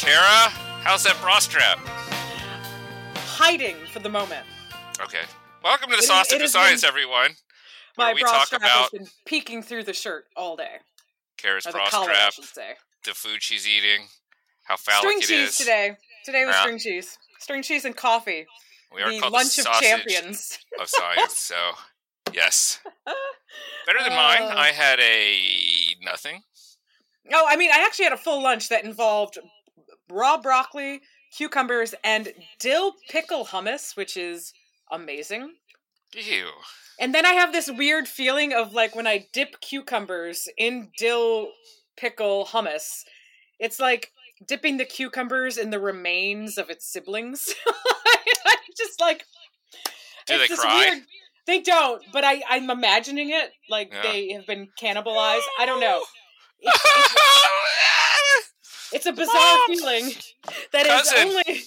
Kara, how's that bra strap? Hiding for the moment. Okay. Welcome to the is- Sausage has Science, been- everyone. My we bra talk strap about has been peeking through the shirt all day. Kara's bra collar, strap, the food she's eating, how phallic String it cheese is. today. Today was Yeah. string cheese. String cheese and coffee. We are the called lunch the of champions. of Science, so yes. Better than mine. Uh. I had a nothing. Oh, I mean, I actually had a full lunch that involved raw broccoli, cucumbers, and dill pickle hummus, which is amazing. Ew. And then I have this weird feeling of like when I dip cucumbers in dill pickle hummus, it's like dipping the cucumbers in the remains of its siblings. I'm just like Do it's they this cry? weird- They don't, but I I'm imagining it like Yeah. they have been cannibalized. I don't know. It's, it's, it's a bizarre Mom! feeling that is Cousin! only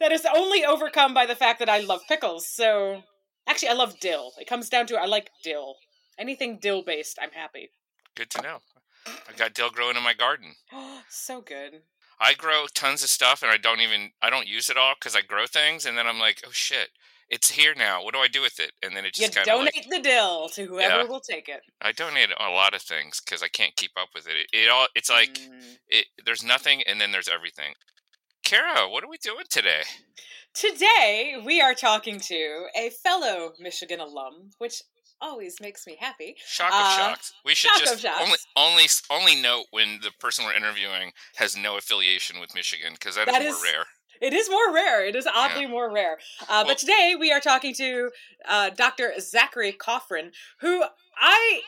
that is only overcome by the fact that I love pickles. So actually, I love dill. It comes down to I like dill. Anything dill based, I'm happy. Good to know. I got dill growing in my garden. so good. I grow tons of stuff and I don't even I don't use it all because I grow things and then I'm like, oh shit, it's here now. What do I do with it? And then it just kind of donate like the dill to whoever Yeah. will take it. I donate a lot of things because I can't keep up with it. It, it all it's like Mm. it. There's nothing and then there's everything. Kara, what are we doing today? Today, we are talking to a fellow Michigan alum, which always makes me happy. Shock of Uh, shocks. We should shock just only only only note when the person we're interviewing has no affiliation with Michigan because that is more is- rare. It is more rare. It is oddly more rare. Uh, but today we are talking to uh, Dr. Zachary Cofran, who I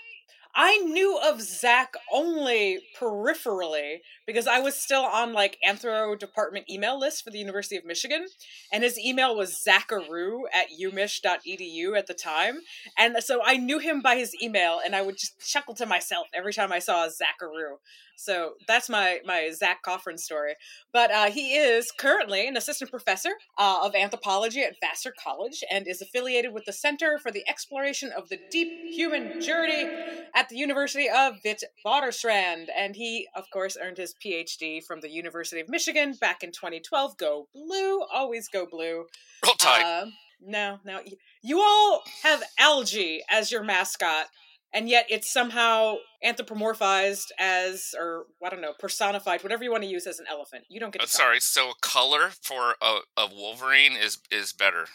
I knew of Zach only peripherally because I was still on like anthro department email list for the University of Michigan, and his email was zacharoo at umich.edu at the time, and so I knew him by his email, and I would just chuckle to myself every time I saw Zacharoo. So that's my my Zach Cofran story. But uh, he is currently an assistant professor uh, of anthropology at Vassar College and is affiliated with the Center for the Exploration of the Deep Human Journey at the University of Witwatersrand. And he, of course, earned his PhD from the University of Michigan back in 2012. Go blue, always go blue. Roll Tide. Uh, no, no. You all have algae as your mascot, and yet it's somehow anthropomorphized as, or I don't know, personified, whatever you want to use as an elephant. You don't get to sorry. So color for a, a Wolverine is is better.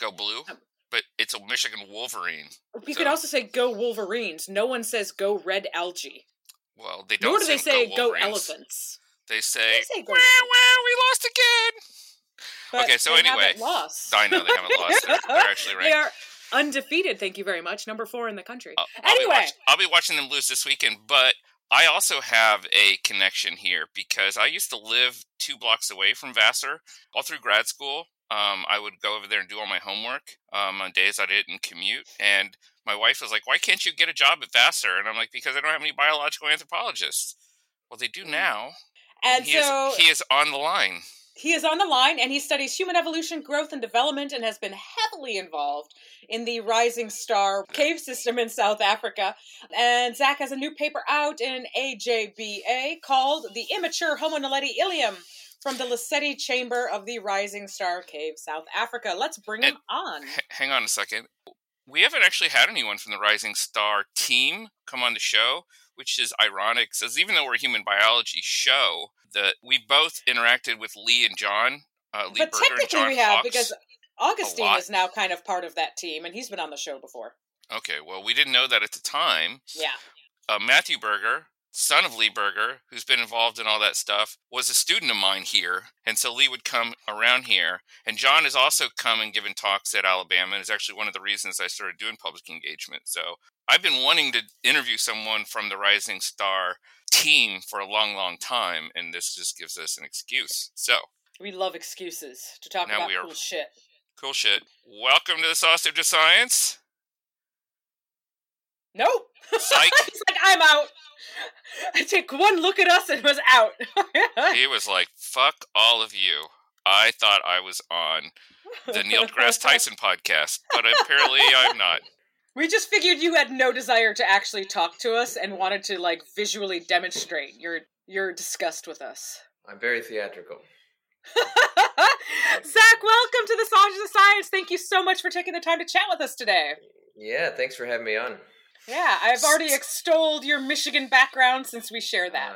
Go blue, Um, but it's a Michigan Wolverine. You so- could also say "Go Wolverines." No one says "Go Red Algae." Well, they don't. Nor do they say go, "Go Elephants." They say, they say go "Wow, Wolverines." wow, we lost again." But Okay, so they anyway, haven't lost. I know they haven't lost. They're, they're actually they are undefeated. Thank you very much. Number four in the country. I'll, I'll be anyway, watch- I'll be watching them lose this weekend, but I also have a connection here because I used to live two blocks away from Vassar all through grad school. Um, I would go over there and do all my homework um, on days I didn't commute. And my wife was like, "Why can't you get a job at Vassar?" And I'm like, "Because I don't have any biological anthropologists." Well, they do now. and he so is, he is on the line. He is on the line and he studies human evolution, growth, and development and has been heavily involved in the Rising Star cave system in South Africa. And Zach has a new paper out in AJBA called The Immature Homo naledi Ilium from the Lesedi Chamber of the Rising Star Cave, South Africa. Let's bring him on. H- hang on a second. We haven't actually had anyone from the Rising Star team come on the show, which is ironic. Because even though we're human biology show, that we've both interacted with Lee and John, uh, Lee But Berger and technically we have Fox. because Augustine is now kind of part of that team and he's been on the show before. okay, well, we didn't know that at the time. Yeah. Uh, Matthew Berger, son of Lee Berger, who's been involved in all that stuff, was a student of mine here, and so Lee would come around here. And John has also come and given talks at Alabama, and is actually one of the reasons I started doing public engagement. So I've been wanting to interview someone from the Rising Star team for a long, long time, and this just gives us an excuse. So We love excuses to talk Now about we are- cool shit. cool shit. Welcome to the Sausage of Science. Nope. Psych. He's like, I'm out. I take one look at us and was out. he was like, "Fuck all of you." I thought I was on the Neil deGrasse Tyson podcast, but apparently I'm not. We just figured you had no desire to actually talk to us and wanted to like visually demonstrate your your disgust with us. I'm very theatrical. Zach, welcome to the Sausage of Science. Thank you so much for taking the time to chat with us today. Yeah, thanks for having me on. Yeah, I've already extolled your Michigan background since we share that.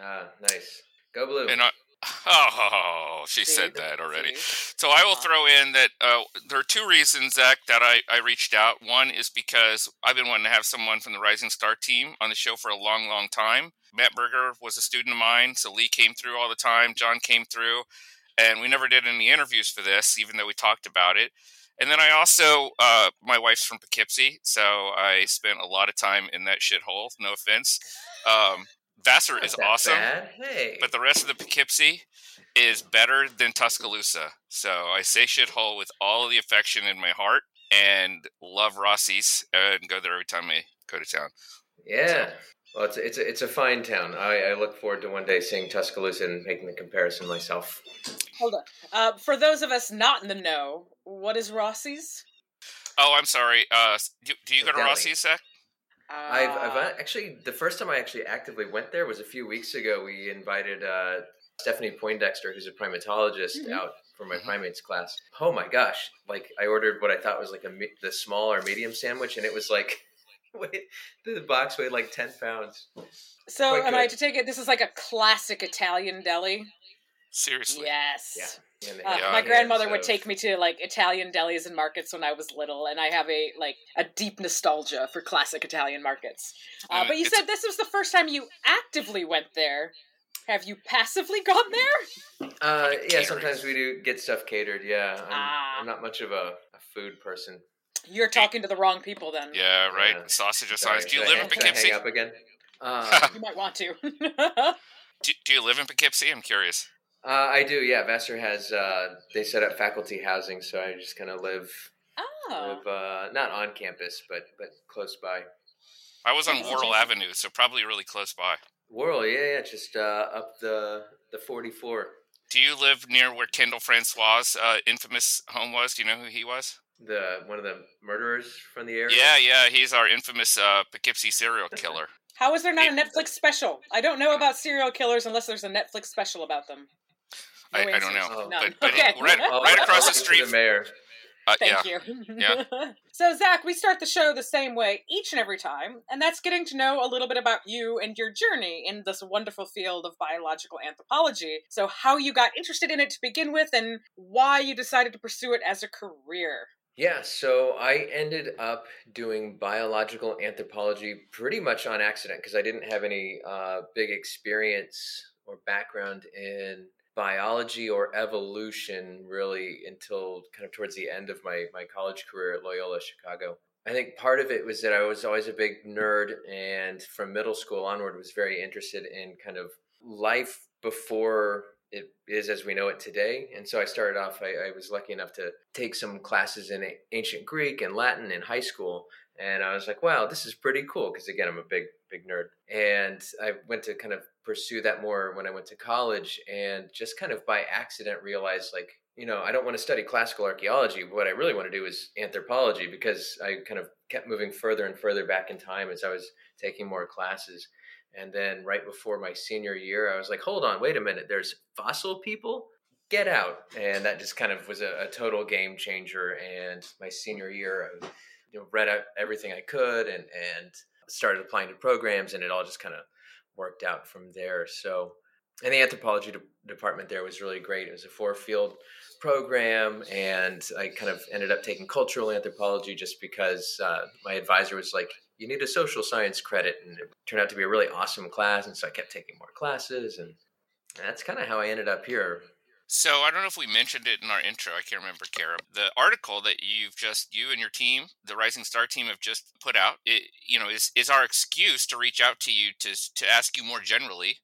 Ah, ah nice. Go blue. And I, oh, she See? said that already. See? So I will Uh, throw in that uh, there are two reasons, Zach, that I, I reached out. One is because I've been wanting to have someone from the Rising Star team on the show for a long, long time. Matt Berger was a student of mine, so Lee came through all the time. John came through, and we never did any interviews for this, even though we talked about it. And then I also, uh, my wife's from Poughkeepsie, so I spent a lot of time in that shithole. No offense. Um, Vassar is awesome. Hey. But the rest of the Poughkeepsie is better than Tuscaloosa. So I say shithole with all of the affection in my heart and love Rossi's and go there every time I go to town. yeah. Well, it's it's a, it's a fine town. I, I look forward to one day seeing Tuscaloosa and making the comparison myself. Hold on. Uh, for those of us not in the know, what is Rossi's? Oh, I'm sorry. Uh, do, do you The go to deli. Rossi's, Zach? I've, I've Uh, uh, actually the first time I actually actively went there was a few weeks ago. We invited uh, Stephanie Poindexter, who's a primatologist, Mhm. out for my Mhm. primates class. Oh my gosh! Like I ordered what I thought was like a me- the small or medium sandwich, and it was like wait, the box weighed like ten pounds. so, quite am I to take it? This is like a classic Italian deli. Seriously. Yes. Yeah. Uh, Yeah. my grandmother would take me to like Italian delis and markets when I was little, and I have a like a deep nostalgia for classic Italian markets. Uh, And but you said this was the first time you actively went there. Have you passively gone there? Uh, yeah, sometimes we do get stuff catered. Yeah, I'm, Ah. I'm not much of a, a food person. You're talking to the wrong people then. Yeah, right. Yeah. Sausage of Sorry, science. Do you should I live in hang- Poughkeepsie? Hang up again. Uh, You might want to. Do, do you live in Poughkeepsie? I'm curious. uh, I do. Yeah, Vassar has. Uh, they set up faculty housing, so I just kind of live oh. live uh, not on campus, but but close by. I was on Worrall. Avenue, so probably really close by. Whirl, yeah, yeah, just uh, up the the forty four. Do you live near where Kendall Francois' uh, infamous home was? Do you know who he was? The one of the murderers from the area. Yeah, yeah, he's our infamous uh, Poughkeepsie serial killer. How is there not a Netflix special? I don't know about serial killers unless there's a Netflix special about them. No I- I don't know. Oh. But- but okay. right- right across the take it to street The mayor. Uh, yeah. Thank you. Yeah. so, Zach, we start the show the same way each and every time, and that's getting to know a little bit about you and your journey in this wonderful field of biological anthropology. So, how you got interested in it to begin with, and why you decided to pursue it as a career. Yeah, so I ended up doing biological anthropology pretty much on accident because I didn't have any uh, big experience or background in biology or evolution really until kind of towards the end of my, my college career at Loyola Chicago. I think part of it was that I was always a big nerd and from middle school onward was very interested in kind of life before it is as we know it today. And so I started off, I, I was lucky enough to take some classes in ancient Greek and Latin in high school. And I was like, wow, this is pretty cool. Because again, I'm a big, big nerd. And I went to kind of pursue that more when I went to college and just kind of by accident realized, like, you know, I don't want to study classical archaeology. What I really want to do is anthropology because I kind of kept moving further and further back in time as I was taking more classes. And then right before my senior year, I was like, hold on, wait a minute. There's fossil people? Get out. And that just kind of was a, a total game changer. And my senior year, I you know, read out everything I could and, and started applying to programs, and it all just kind of worked out from there. So, and the anthropology de- department there was really great. It was a four field program, and I kind of ended up taking cultural anthropology just because uh, my advisor was like, you need a social science credit. And it turned out to be a really awesome class. And so I kept taking more classes. And that's kind of how I ended up here. So I don't know if we mentioned it in our intro. I can't remember, Kara. The article that you've just you and your team, the Rising Star team, have just put out, it, you know, is is our excuse to reach out to you to to ask you more generally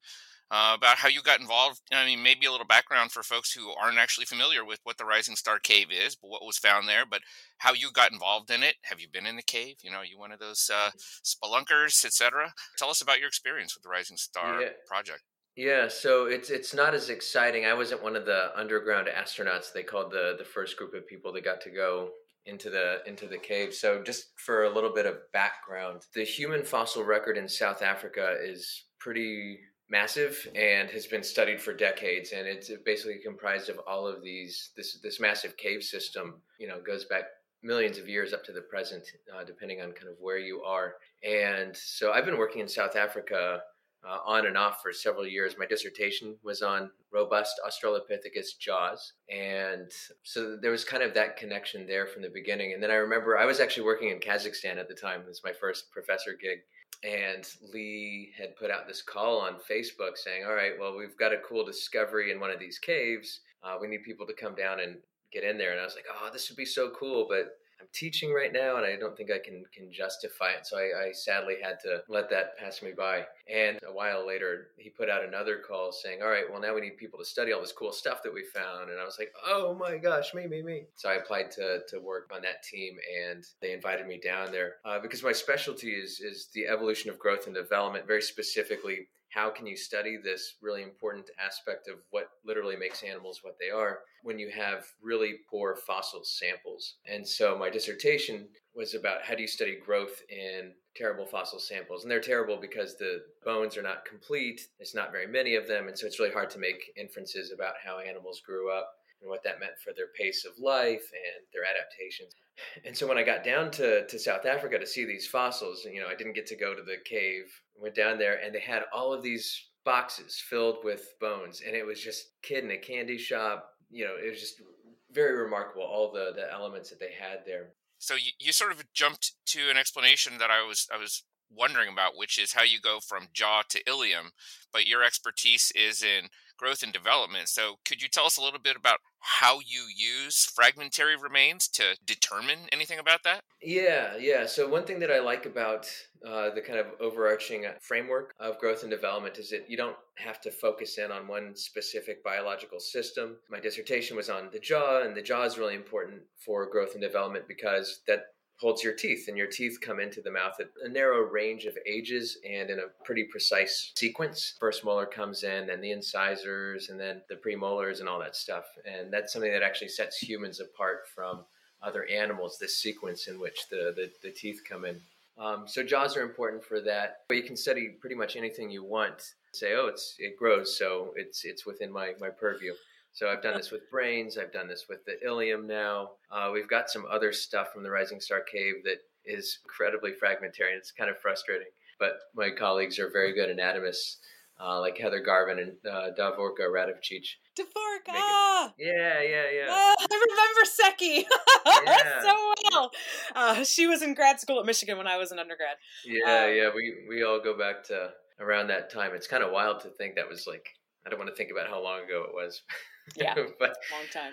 uh, about how you got involved. I mean, maybe a little background for folks who aren't actually familiar with what the Rising Star Cave is, but what was found there, but how you got involved in it. Have you been in the cave? You know, are you one of those uh, spelunkers, etc. Tell us about your experience with the Rising Star Yeah. project. Yeah, so it's it's not as exciting. I wasn't one of the underground astronauts. They called the the first group of people that got to go into the into the cave. So just for a little bit of background, the human fossil record in South Africa is pretty massive and has been studied for decades. And it's basically comprised of all of these, this, this massive cave system, you know, goes back millions of years up to the present, uh, depending on kind of where you are. And so I've been working in South Africa uh, on and off for several years. My dissertation was on robust Australopithecus jaws. And so there was kind of that connection there from the beginning. And then I remember I was actually working in Kazakhstan at the time. It was my first professor gig. And Lee had put out this call on Facebook saying, All right, well, we've got a cool discovery in one of these caves. Uh, we need people to come down and get in there. And I was like, Oh, this would be so cool. But I'm teaching right now, and I don't think I can can justify it. So I, I, sadly had to let that pass me by. And a while later, he put out another call saying, "All right, well now we need people to study all this cool stuff that we found." And I was like, "Oh my gosh, me, me, me!" So I applied to to work on that team, and they invited me down there uh, because my specialty is is the evolution of growth and development, very specifically how can you study this really important aspect of what literally makes animals what they are when you have really poor fossil samples? And so my dissertation was about how do you study growth in terrible fossil samples. And they're terrible because the bones are not complete, there's not very many of them, and so it's really hard to make inferences about how animals grew up and what that meant for their pace of life and their adaptations. And so when I got down to, to South Africa to see these fossils, you know, I didn't get to go to the cave. Went down there and they had all of these boxes filled with bones. And it was just kid in a candy shop. You know, it was just very remarkable, all the, the elements that they had there. So you, you sort of jumped to an explanation that I was I was wondering about, which is how you go from jaw to ilium, but your expertise is in growth and development. So, could you tell us a little bit about how you use fragmentary remains to determine anything about that? Yeah, yeah. So, one thing that I like about uh, the kind of overarching framework of growth and development is that you don't have to focus in on one specific biological system. My dissertation was on the jaw, and the jaw is really important for growth and development because that holds your teeth, and your teeth come into the mouth at a narrow range of ages and in a pretty precise sequence. First molar comes in, then the incisors, and then the premolars, and all that stuff. And that's something that actually sets humans apart from other animals. This sequence in which the the, the teeth come in. Um, so jaws are important for that. But you can study pretty much anything you want. Say, oh, it's it grows, so it's it's within my my purview. So I've done this with brains. I've done this with the ilium now. Uh, we've got some other stuff from the Rising Star Cave that is incredibly fragmentary. And it's kind of frustrating. But my colleagues are very good anatomists, uh, like Heather Garvin and uh, Davorka Radovcic. Davorka! Yeah, yeah, yeah. Oh, I remember Seki yeah. so well. Uh, she was in grad school at Michigan when I was an undergrad. Yeah, um, yeah. We we all go back to around that time. It's kind of wild to think that was like I don't want to think about how long ago it was. Yeah, but, long time.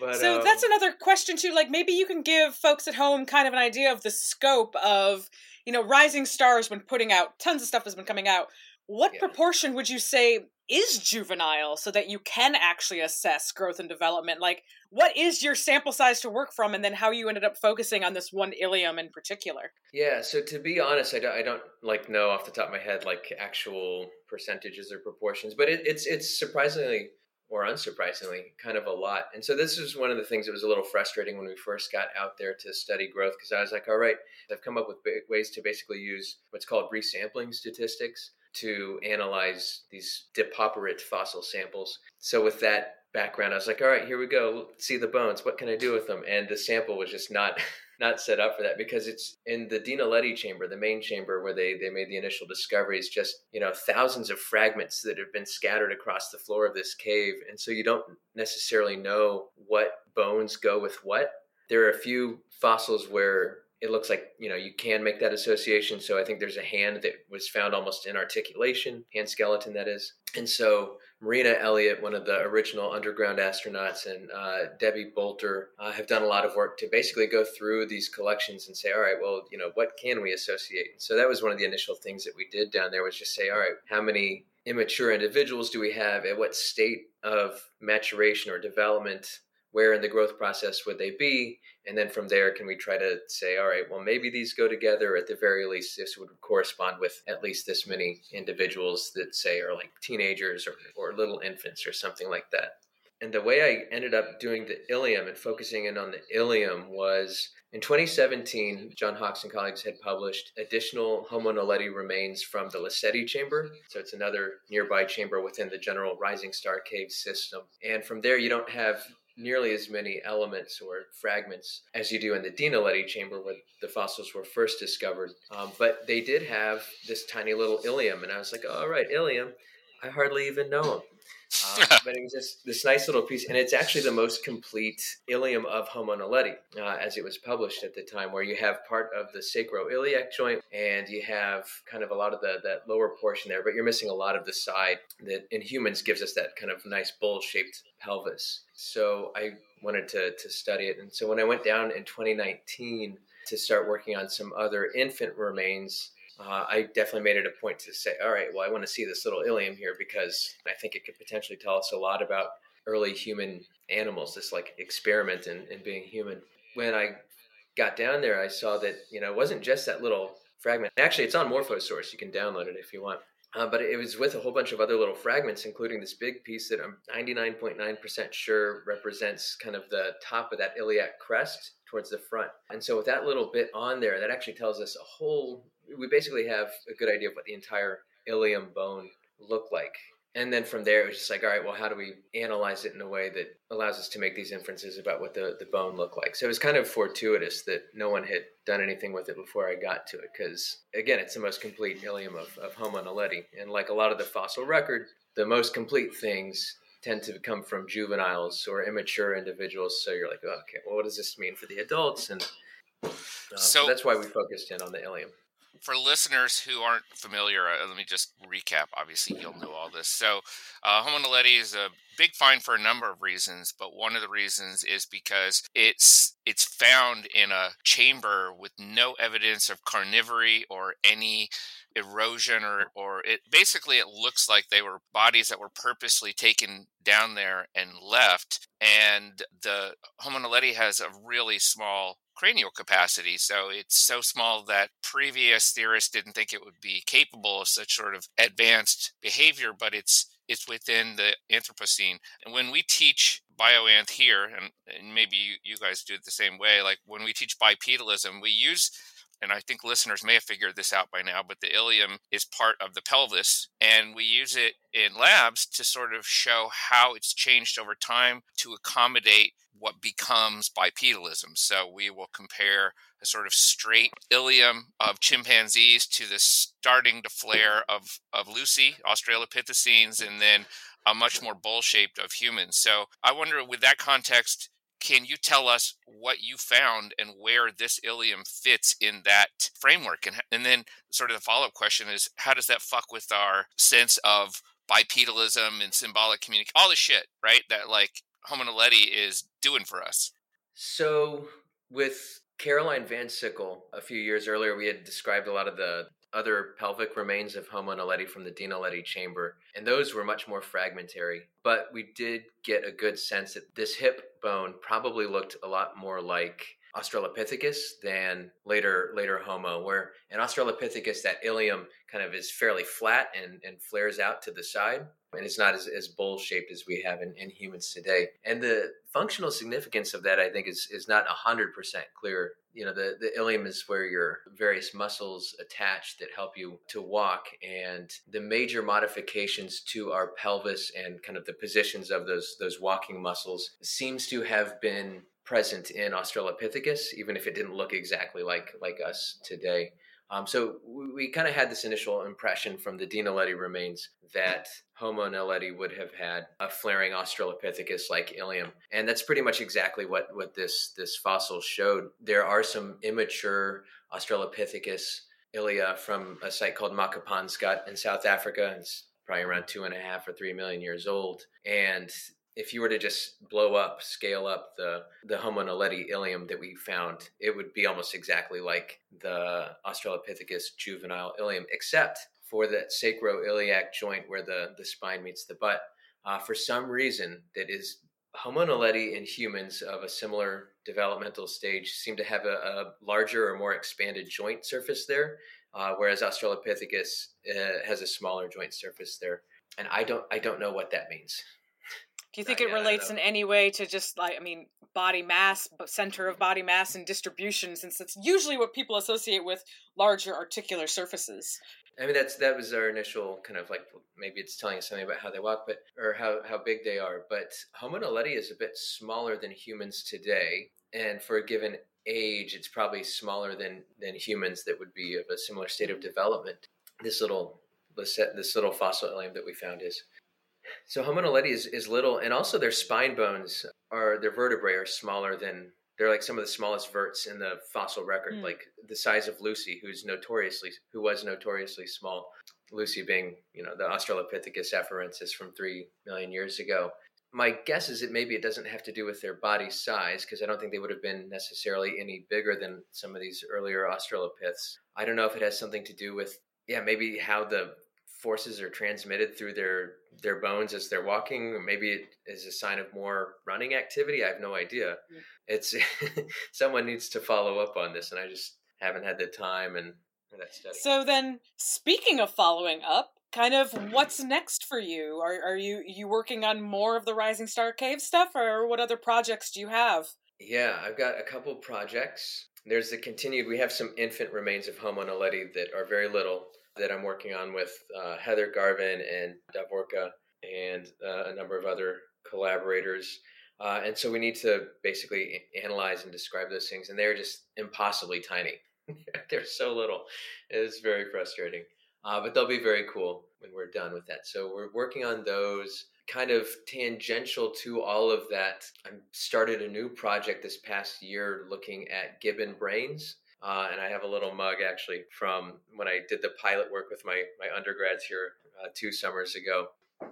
But, so um, that's another question too. Like maybe you can give folks at home kind of an idea of the scope of you know Rising Stars when putting out tons of stuff has been coming out. What yeah. proportion would you say is juvenile so that you can actually assess growth and development? Like what is your sample size to work from and then how you ended up focusing on this one ilium in particular yeah so to be honest i don't, I don't like know off the top of my head like actual percentages or proportions but it, it's it's surprisingly or unsurprisingly, kind of a lot. And so this is one of the things that was a little frustrating when we first got out there to study growth because I was like, all right, I've come up with ways to basically use what's called resampling statistics to analyze these depauperate fossil samples. So with that background, I was like, all right, here we go. Let's see the bones. What can I do with them? And the sample was just not not set up for that because it's in the Dinaledi chamber, the main chamber where they, they made the initial discoveries, just, you know, thousands of fragments that have been scattered across the floor of this cave. And so you don't necessarily know what bones go with what. There are a few fossils where it looks like you know you can make that association. So i think there's a hand that was found almost in articulation hand skeleton that is. And so marina elliott one of the original underground astronauts and uh, debbie bolter uh, have done a lot of work to basically go through these collections and say all right well you know what can we associate? So that was one of the initial things that we did down there was just say all right how many immature individuals do we have? At what state of maturation or development where in the growth process would they be and then from there can we try to say all right well maybe these go together at the very least this would correspond with at least this many individuals that say are like teenagers or, or little infants or something like that and the way i ended up doing the ilium and focusing in on the ilium was In 2017, John Hawks and colleagues had published additional Homo naledi remains from the Lesedi chamber. So it's another nearby chamber within the general Rising Star Cave system. And from there, you don't have nearly as many elements or fragments as you do in the Dinaledi chamber where the fossils were first discovered. Um, but they did have this tiny little ilium, and I was like, all right, ilium. I hardly even know him. Uh, but it was just this nice little piece, and it's actually the most complete ilium of Homo naledi, uh, as it was published at the time, where you have part of the sacroiliac joint, and you have kind of a lot of the that lower portion there, but you're missing a lot of the side that in humans gives us that kind of nice bowl-shaped pelvis. So I wanted to to study it, and so when I went down in 2019 to start working on some other infant remains uh, I definitely made it a point to say, all right, well, I want to see this little ilium here because I think it could potentially tell us a lot about early human animals, this like experiment in, in being human. When I got down there, I saw that, you know, it wasn't just that little fragment. Actually, it's on Morphosource. You can download it if you want. Uh, but it was with a whole bunch of other little fragments, including this big piece that I'm 99.9% sure represents kind of the top of that iliac crest towards the front. And so with that little bit on there, that actually tells us a whole we basically have a good idea of what the entire ilium bone looked like. And then from there, it was just like, all right, well, how do we analyze it in a way that allows us to make these inferences about what the, the bone looked like? So it was kind of fortuitous that no one had done anything with it before I got to it, because again, it's the most complete ilium of, of Homo naledi. And like a lot of the fossil record, the most complete things tend to come from juveniles or immature individuals. So you're like, oh, okay, well, what does this mean for the adults? And uh, so, so that's why we focused in on the ilium for listeners who aren't familiar, uh, let me just recap. Obviously, you'll know all this. So, uh, Homo naledi is a big find for a number of reasons, but one of the reasons is because it's it's found in a chamber with no evidence of carnivory or any erosion or or it basically it looks like they were bodies that were purposely taken down there and left and the Homo naledi has a really small cranial capacity. So it's so small that previous theorists didn't think it would be capable of such sort of advanced behavior, but it's it's within the Anthropocene. And when we teach bioanth here, and, and maybe you, you guys do it the same way, like when we teach bipedalism, we use and I think listeners may have figured this out by now, but the ilium is part of the pelvis, and we use it in labs to sort of show how it's changed over time to accommodate what becomes bipedalism. So we will compare a sort of straight ilium of chimpanzees to the starting to flare of, of Lucy, Australopithecines, and then a much more bowl shaped of humans. So I wonder, with that context, can you tell us what you found and where this ilium fits in that framework? And, and then, sort of, the follow up question is how does that fuck with our sense of bipedalism and symbolic communication? All the shit, right? That like Homo naledi is doing for us. So, with Caroline Van Sickle, a few years earlier, we had described a lot of the other pelvic remains of Homo naledi from the Dinaledi chamber, and those were much more fragmentary. But we did get a good sense that this hip bone probably looked a lot more like Australopithecus than later later Homo, where in Australopithecus that ilium kind of is fairly flat and, and flares out to the side, and it's not as, as bowl shaped as we have in, in humans today. And the functional significance of that, I think, is is not hundred percent clear. You know, the, the ilium is where your various muscles attach that help you to walk, and the major modifications to our pelvis and kind of the positions of those those walking muscles seems to have been present in Australopithecus, even if it didn't look exactly like like us today. Um, so we, we kind of had this initial impression from the Dinaledi remains that Homo naledi would have had a flaring Australopithecus like ilium, and that's pretty much exactly what what this this fossil showed. There are some immature Australopithecus ilia from a site called Makapansgat in South Africa. It's probably around two and a half or three million years old, and if you were to just blow up, scale up the the Homo naledi ilium that we found, it would be almost exactly like the Australopithecus juvenile ilium, except for that sacroiliac joint where the, the spine meets the butt. Uh, for some reason, that is Homo naledi in humans of a similar developmental stage seem to have a, a larger or more expanded joint surface there, uh, whereas Australopithecus uh, has a smaller joint surface there. And I don't I don't know what that means. Do you think Not it yet, relates in any way to just like I mean body mass, but center of body mass and distribution, since that's usually what people associate with larger articular surfaces? I mean, that's that was our initial kind of like maybe it's telling us something about how they walk, but or how how big they are. But Homo naledi is a bit smaller than humans today, and for a given age, it's probably smaller than than humans that would be of a similar state of mm-hmm. development. This little this this little fossil ilium that we found is. So Homo naledi is, is little, and also their spine bones are their vertebrae are smaller than they're like some of the smallest verts in the fossil record, Hmm. like the size of Lucy, who's notoriously who was notoriously small. Lucy being, you know, the Australopithecus afarensis from three million years ago. My guess is that maybe it doesn't have to do with their body size, because I don't think they would have been necessarily any bigger than some of these earlier Australopiths. I don't know if it has something to do with, yeah, maybe how the forces are transmitted through their their bones as they're walking. Maybe it is a sign of more running activity. I have no idea. Mm. It's someone needs to follow up on this, and I just haven't had the time and that study. So then, speaking of following up, kind of what's next for you? Are are you you working on more of the Rising Star Cave stuff, or what other projects do you have? Yeah, I've got a couple projects. There's the continued. We have some infant remains of Homo naledi that are very little that I'm working on with uh, Heather Garvin and Davorka and uh, a number of other collaborators. Uh, and so we need to basically analyze and describe those things, and they're just impossibly tiny. they're so little. It's very frustrating. Uh, but they'll be very cool when we're done with that. So we're working on those kind of tangential to all of that. I started a new project this past year looking at gibbon brains. Uh, and I have a little mug actually from when I did the pilot work with my, my undergrads here uh, two summers ago.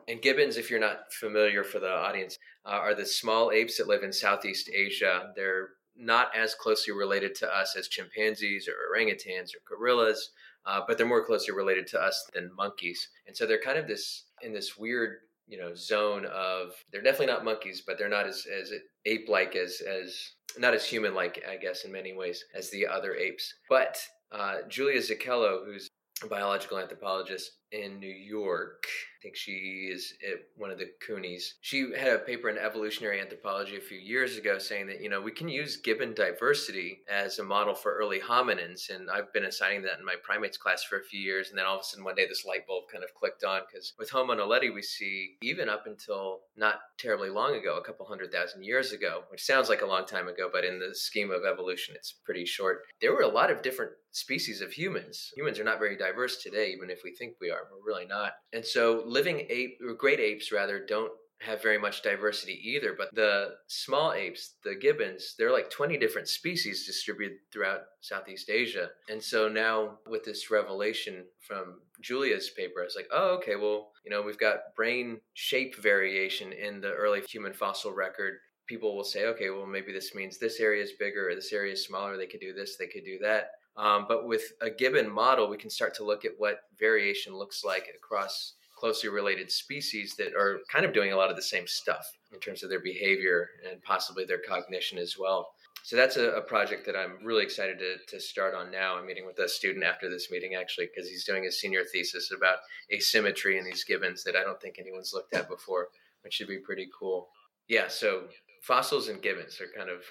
And gibbons, if you're not familiar for the audience, uh, are the small apes that live in Southeast Asia. They're not as closely related to us as chimpanzees or orangutans or gorillas, uh, but they're more closely related to us than monkeys. And so they're kind of this in this weird, you know, zone of they're definitely not monkeys, but they're not as as ape-like as as not as human-like, I guess, in many ways as the other apes. But uh, Julia Zichello, who's a biological anthropologist in New York. I think she is at one of the CUNYs. She had a paper in evolutionary anthropology a few years ago saying that, you know, we can use gibbon diversity as a model for early hominins. And I've been assigning that in my primates class for a few years. And then all of a sudden one day this light bulb kind of clicked on because with Homo naledi, we see even up until not terribly long ago, a couple hundred thousand years ago, which sounds like a long time ago, but in the scheme of evolution, it's pretty short. There were a lot of different species of humans. Humans are not very diverse today, even if we think we are. We're really not. And so living ape, or great apes rather, don't have very much diversity either. But the small apes, the gibbons, there are like 20 different species distributed throughout Southeast Asia. And so now with this revelation from Julia's paper, I was like, oh, okay, well, you know, we've got brain shape variation in the early human fossil record. People will say, okay, well, maybe this means this area is bigger or this area is smaller. They could do this, they could do that. Um, but with a gibbon model, we can start to look at what variation looks like across closely related species that are kind of doing a lot of the same stuff in terms of their behavior and possibly their cognition as well. So that's a, a project that I'm really excited to, to start on now. I'm meeting with a student after this meeting actually because he's doing his senior thesis about asymmetry in these gibbons that I don't think anyone's looked at before, which should be pretty cool. Yeah, so fossils and gibbons are kind of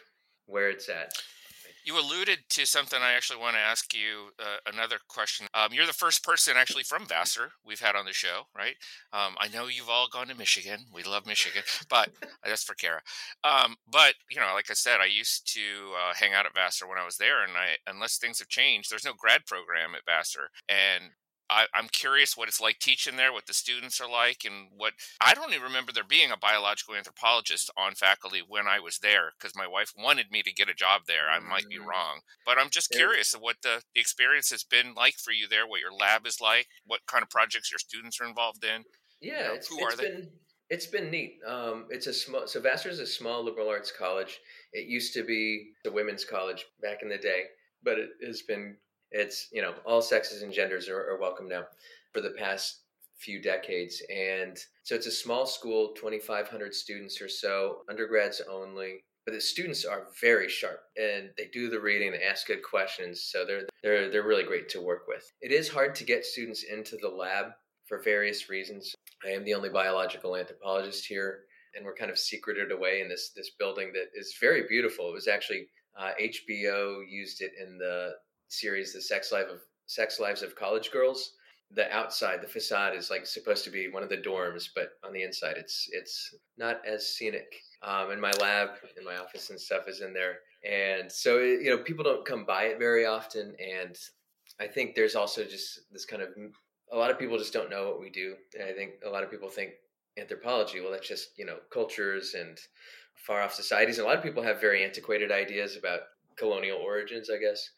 where it's at. You alluded to something I actually want to ask you uh, another question. Um, you're the first person actually from Vassar we've had on the show, right? Um, I know you've all gone to Michigan. We love Michigan, but that's for Kara. Um, but you know, like I said, I used to uh, hang out at Vassar when I was there, and I unless things have changed, there's no grad program at Vassar, and I, I'm curious what it's like teaching there, what the students are like, and what I don't even remember there being a biological anthropologist on faculty when I was there because my wife wanted me to get a job there. I might be Mm. wrong, but I'm just curious of what the, the experience has been like for you there, what your lab is like, what kind of projects your students are involved in. Yeah, know, it's, who it's are they? been it's been neat. Um, it's a small so Vassar is a small liberal arts college. It used to be the women's college back in the day, but it has been it's you know all sexes and genders are, are welcome now for the past few decades, and so it's a small school, twenty five hundred students or so, undergrads only. But the students are very sharp, and they do the reading, they ask good questions, so they're they're they're really great to work with. It is hard to get students into the lab for various reasons. I am the only biological anthropologist here, and we're kind of secreted away in this this building that is very beautiful. It was actually uh, HBO used it in the series The Sex Life of Sex Lives of College Girls. The outside, the facade is like supposed to be one of the dorms, but on the inside, it's it's not as scenic. Um, and my lab and my office and stuff is in there, and so it, you know people don't come by it very often. And I think there's also just this kind of a lot of people just don't know what we do. And I think a lot of people think anthropology, well, that's just, you know, cultures and far off societies. And a lot of people have very antiquated ideas about colonial origins, I guess,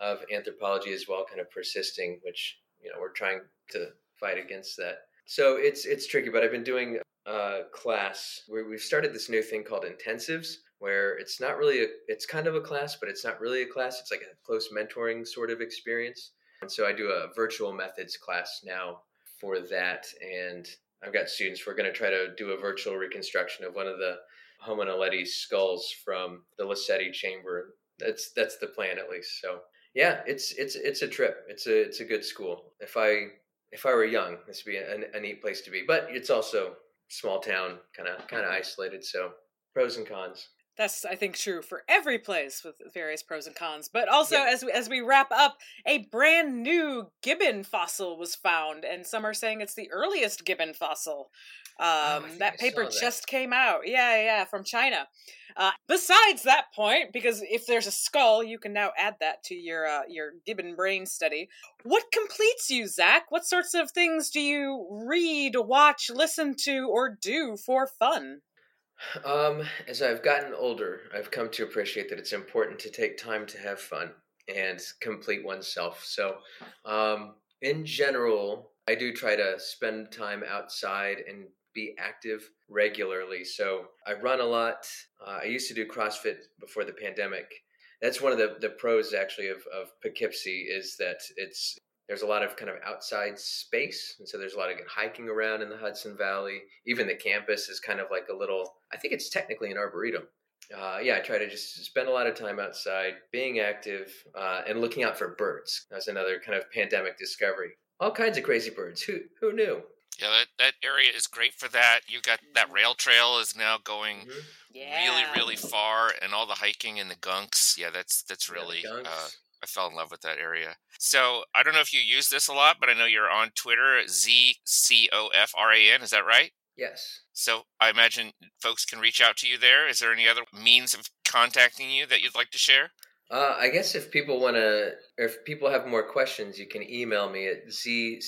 of anthropology as well, kind of persisting, which, you know, we're trying to fight against that. So it's it's tricky, but I've been doing a class where we've started this new thing called intensives, where it's not really a it's kind of a class, but it's not really a class. It's like a close mentoring sort of experience. And so I do a virtual methods class now for that. And I've got students, we're going to try to do a virtual reconstruction of one of the Homo naledi skulls from the Lesedi chamber. That's that's the plan at least. So yeah, it's it's it's a trip. It's a it's a good school. If I if I were young, this would be a, a neat place to be. But it's also small town, kind of kind of mm-hmm. isolated. So pros and cons. That's I think true for every place with various pros and cons. But also yeah. as we, as we wrap up, a brand new gibbon fossil was found, and some are saying it's the earliest gibbon fossil. Oh, um, oh, that paper that. just came out. Yeah, yeah, from China. Uh, besides that point, because if there's a skull, you can now add that to your uh, your gibbon brain study. What completes you, Zach? What sorts of things do you read, watch, listen to, or do for fun? Um, as I've gotten older, I've come to appreciate that it's important to take time to have fun and complete oneself. So, um, in general, I do try to spend time outside and be active regularly. So, I run a lot. Uh, I used to do CrossFit before the pandemic. That's one of the, the pros actually of, of Poughkeepsie is that it's there's a lot of kind of outside space and so there's a lot of hiking around in the hudson valley. Even the campus is kind of like a little i think it's technically an arboretum. Uh, yeah i try to just spend a lot of time outside being active uh, and looking out for birds. That's another kind of pandemic discovery. All kinds of crazy birds. Who who knew? Yeah that, that area is great for that. You got that rail trail is now going mm-hmm. yeah. really really far and all the hiking and the gunks. Yeah that's that's really yeah, uh, I fell in love with that area. So I don't know if you use this a lot, but I know you're on Twitter, Z C O F R A N. Is that right? Yes. So I imagine folks can reach out to you there. Is there any other means of contacting you that you'd like to share? Uh, I guess if people want to, if people have more questions, you can email me at zcofran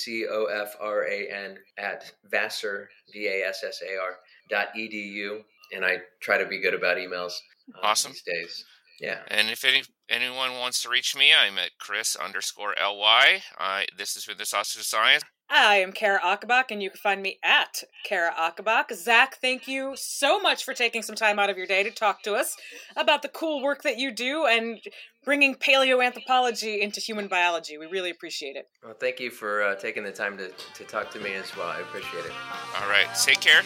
at vassar, V-A-S-S-A-R dot edu. And I try to be good about emails uh, awesome. these days. Yeah. And if any anyone wants to reach me, I'm at Chris underscore ly. Uh, this is for the Sausage of Science. I am Kara Ocobock, and you can find me at Kara Ocobock. Zach, thank you so much for taking some time out of your day to talk to us about the cool work that you do and bringing paleoanthropology into human biology. We really appreciate it. Well, thank you for uh, taking the time to, to talk to me as well. I appreciate it. All right. Take care.